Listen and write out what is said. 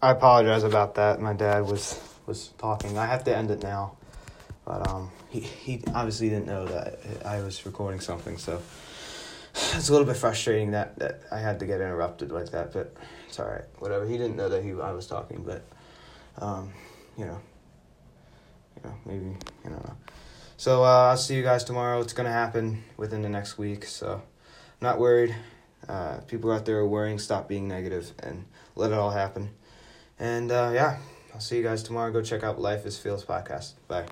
I apologize about that. My dad was was talking. I have to end it now, but um, he he obviously didn't know that I was recording something, so it's a little bit frustrating that that I had to get interrupted like that. But it's all right. Whatever. He didn't know that he I was talking, but um, you know, you know, maybe don't know. So uh, I'll see you guys tomorrow. It's gonna happen within the next week, so I'm not worried. Uh, people out there are worrying. Stop being negative and let it all happen. And uh, yeah, I'll see you guys tomorrow. Go check out Life is Feels podcast. Bye.